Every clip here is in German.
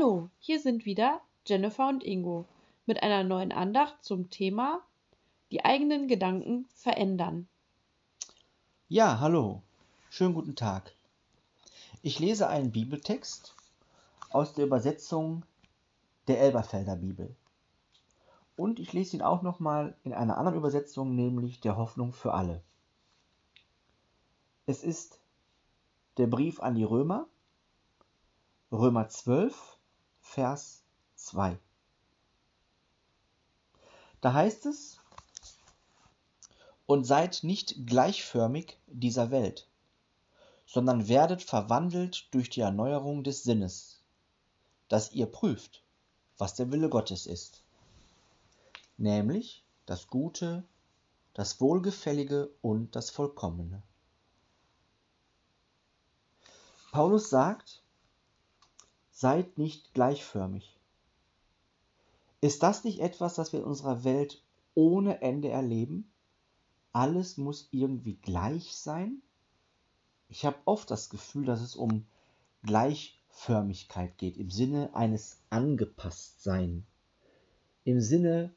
Hallo, hier sind wieder Jennifer und Ingo mit einer neuen Andacht zum Thema die eigenen Gedanken verändern. Ja, hallo, schönen guten Tag. Ich lese einen Bibeltext aus der Übersetzung der Elberfelder Bibel. Und ich lese ihn auch nochmal in einer anderen Übersetzung, nämlich der Hoffnung für alle. Es ist der Brief an die Römer, Römer 12, Vers 2. Da heißt es, und seid nicht gleichförmig dieser Welt, sondern werdet verwandelt durch die Erneuerung des Sinnes, dass ihr prüft, was der Wille Gottes ist, nämlich das Gute, das Wohlgefällige und das Vollkommene. Paulus sagt, Seid nicht gleichförmig. Ist das nicht etwas, das wir in unserer Welt ohne Ende erleben? Alles muss irgendwie gleich sein? Ich habe oft das Gefühl, dass es um Gleichförmigkeit geht, im Sinne eines Angepasstsein, im Sinne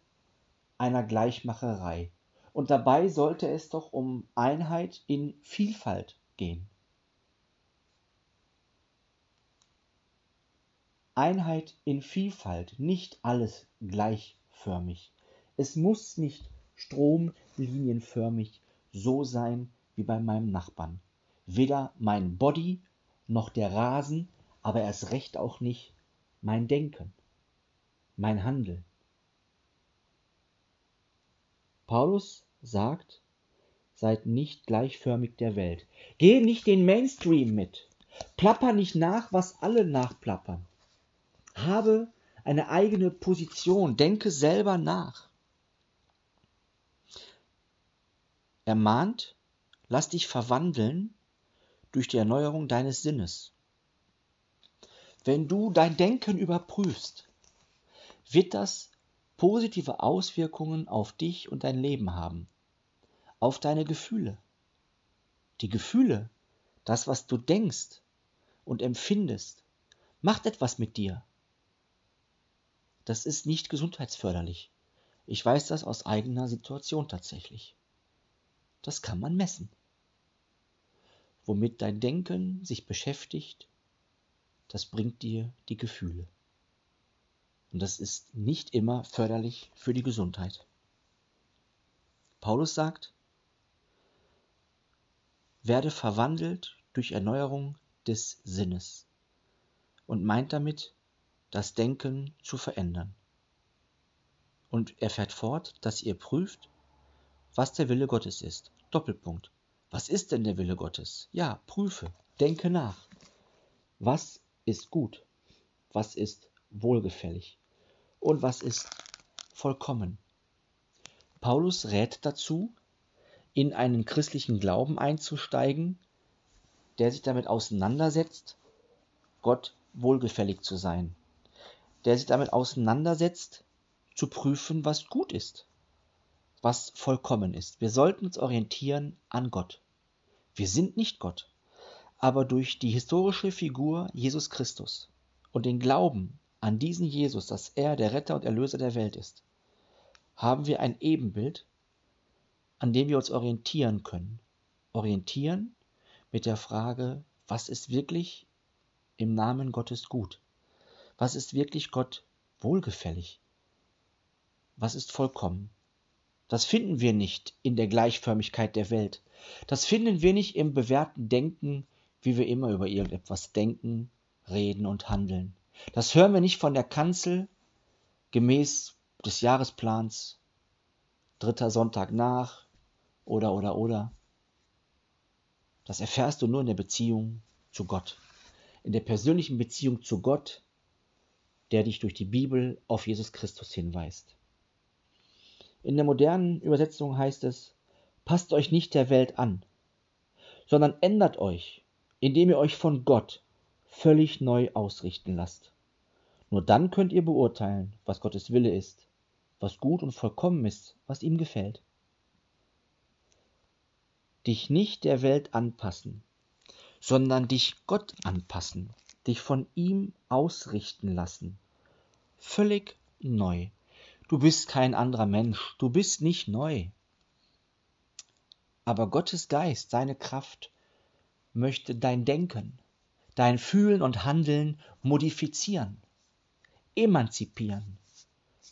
einer Gleichmacherei. Und dabei sollte es doch um Einheit in Vielfalt gehen. Einheit in Vielfalt, nicht alles gleichförmig. Es muss nicht stromlinienförmig so sein wie bei meinem Nachbarn. Weder mein Body noch der Rasen, aber erst recht auch nicht mein Denken, mein Handeln. Paulus sagt, seid nicht gleichförmig der Welt. Geh nicht den Mainstream mit. Plapper nicht nach, was alle nachplappern. Habe eine eigene Position, denke selber nach. Er mahnt, lass dich verwandeln durch die Erneuerung deines Sinnes. Wenn du dein Denken überprüfst, wird das positive Auswirkungen auf dich und dein Leben haben, auf deine Gefühle. Die Gefühle, das, was du denkst und empfindest, macht etwas mit dir. Das ist nicht gesundheitsförderlich. Ich weiß das aus eigener Situation tatsächlich. Das kann man messen. Womit dein Denken sich beschäftigt, das bringt dir die Gefühle. Und das ist nicht immer förderlich für die Gesundheit. Paulus sagt, werde verwandelt durch Erneuerung des Sinnes und meint damit das Denken zu verändern. Und er fährt fort, dass ihr prüft, was der Wille Gottes ist. Doppelpunkt. Was ist denn der Wille Gottes? Ja, prüfe, denke nach. Was ist gut? Was ist wohlgefällig? Und was ist vollkommen? Paulus rät dazu, in einen christlichen Glauben einzusteigen, der sich damit auseinandersetzt, Gott wohlgefällig zu sein, der sich damit auseinandersetzt, zu prüfen, was gut ist, was vollkommen ist. Wir sollten uns orientieren an Gott. Wir sind nicht Gott, aber durch die historische Figur Jesus Christus und den Glauben an diesen Jesus, dass er der Retter und Erlöser der Welt ist, haben wir ein Ebenbild, an dem wir uns orientieren können. Orientieren mit der Frage, was ist wirklich im Namen Gottes gut? Was ist wirklich Gott wohlgefällig? Was ist vollkommen? Das finden wir nicht in der Gleichförmigkeit der Welt. Das finden wir nicht im bewährten Denken, wie wir immer über irgendetwas denken, reden und handeln. Das hören wir nicht von der Kanzel gemäß des Jahresplans, dritter Sonntag nach oder oder oder. Das erfährst du nur in der Beziehung zu Gott. In der persönlichen Beziehung zu Gott der dich durch die Bibel auf Jesus Christus hinweist. In der modernen Übersetzung heißt es, passt euch nicht der Welt an, sondern ändert euch, indem ihr euch von Gott völlig neu ausrichten lasst. Nur dann könnt ihr beurteilen, was Gottes Wille ist, was gut und vollkommen ist, was ihm gefällt. Dich nicht der Welt anpassen, sondern dich Gott anpassen, dich von ihm ausrichten lassen. Völlig neu. Du bist kein anderer Mensch, du bist nicht neu. Aber Gottes Geist, seine Kraft, möchte dein Denken, dein Fühlen und Handeln modifizieren, emanzipieren,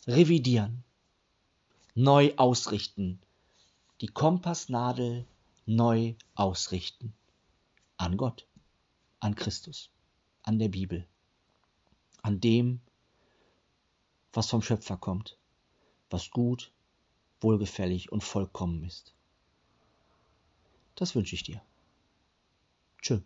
revidieren, neu ausrichten, die Kompassnadel neu ausrichten. An Gott, an Christus, an der Bibel, an dem, was vom Schöpfer kommt, was gut, wohlgefällig und vollkommen ist. Das wünsche ich dir. Tschüss.